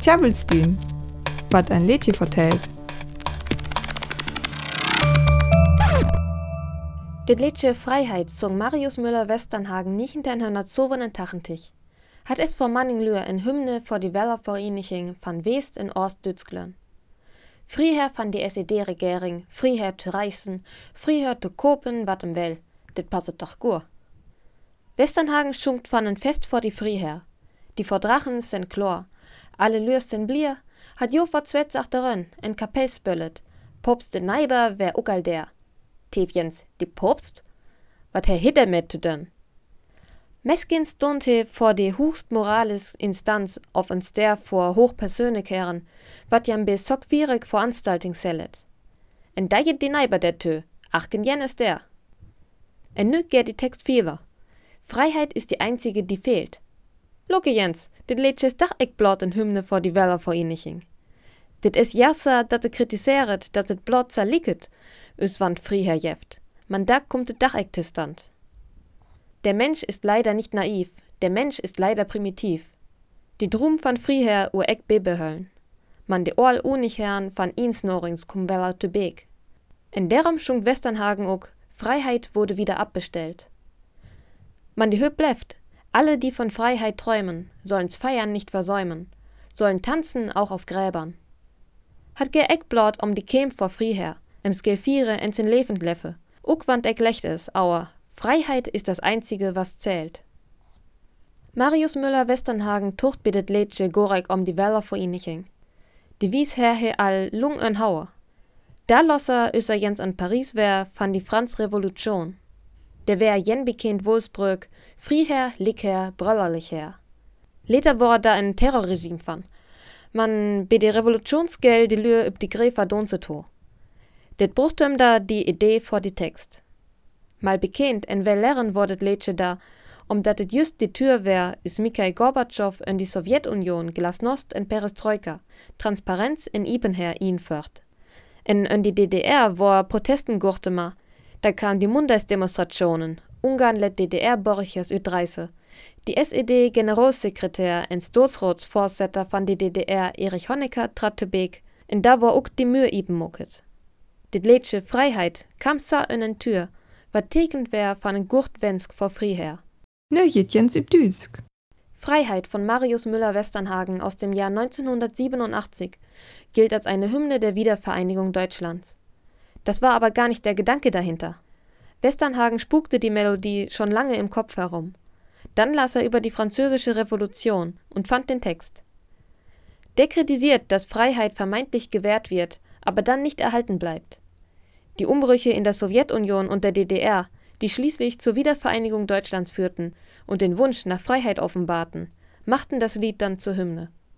Tjabelstün, wat ein Lädchen vertellt. Det Liedje Freiheit zong Marius Müller-Westernhagen nicht in den Hörner Tachentich. Hat es vor Manninglür in Hymne vor die Wellervereniging van West in Oost-Duitsland. Friher van die SED-Regering, friher zu reisen, friher zu kopen wat im Well, dit passet doch gur. Westernhagen schunkt van ein Fest vor die Friher. Die vor Drachen sind chlor, alle Lürs sind blier, hat jo vor Zwetz achterin, en Kapell spöllet, Popst de Neiber wär ugal der. Tevjens, die Popst? Wat her hit mit zu dön? Meskin stund he vor die hochst morales Instanz auf uns der vor Hochpersönlichkehren, wat jam be sockwierig Veranstaltung sellet. En da die Neiber der Tö, achken jen ist der. En nü geht die Text vieler. Freiheit ist die einzige, die fehlt. Lucke Jens, dit leedjes dach ik blot een hymne voor die Wellervereniging. Dit is jassa dat de kritiseret dat het blot zerliket, us want friher jeft. Man da kommt het dach ik stand. Der Mensch ist leider nicht naiv, der Mensch ist leider primitiv. Die Drum van friher ur ek bebehöllen. Man de orl unig herren van insnorings kum weller te beek. In deram schunkt Westernhagen ook, Freiheit wurde wieder abbestellt. Man die Höhe bleft, alle, die von Freiheit träumen, sollen's Feiern nicht versäumen, sollen tanzen auch auf Gräbern. Hat ge Eckblot um die Käm vor Friher, im Skelfiere ins in Levend leffe, eck lecht es, auer, Freiheit ist das einzige, was zählt. Marius Müller-Westernhagen tucht bittet Lädsche Gorek um die Weller vor ihniching. Die wies her he all lung en Hauer. Da losser üser Jens an Paris wär, fan die Franz Revolution. Der wär jen bekennt Wolfsbrück, Frieher, Licker, Bröllerlicher. Later war da ein Terrorregime van. Man be de Revolutionsgel die Lür üb die Gräfer Donzeto. Det bruchte ihm da die Idee vor die Text. Mal bekennt en wel lernen wordet Lätsche da, um dat et just die Tür wär, is Mikhail Gorbatschow in die Sowjetunion Glasnost en Perestroika, Transparenz in Ibenher ihn fört. En in die DDR war Protesten gurte da kamen die Montagsdemonstrationen. Ungarn lädt DDR-Borchers Ü30. Die SED-Generalsekretär en Stoßrotsvorsitter von die DDR Erich Honecker trat zu Beek, en da war auch die Mühe eben mucket. Die Lädsche Freiheit kam sa in en Tür, wat tekend wär von en Gurtwensk vor Friher. Ne Jens Düsk. Freiheit von Marius Müller-Westernhagen aus dem Jahr 1987 gilt als eine Hymne der Wiedervereinigung Deutschlands. Das war aber gar nicht der Gedanke dahinter. Westernhagen spukte die Melodie schon lange im Kopf herum. Dann las er über die französische Revolution und fand den Text. Der kritisiert, dass Freiheit vermeintlich gewährt wird, aber dann nicht erhalten bleibt. Die Umbrüche in der Sowjetunion und der DDR, die schließlich zur Wiedervereinigung Deutschlands führten und den Wunsch nach Freiheit offenbarten, machten das Lied dann zur Hymne.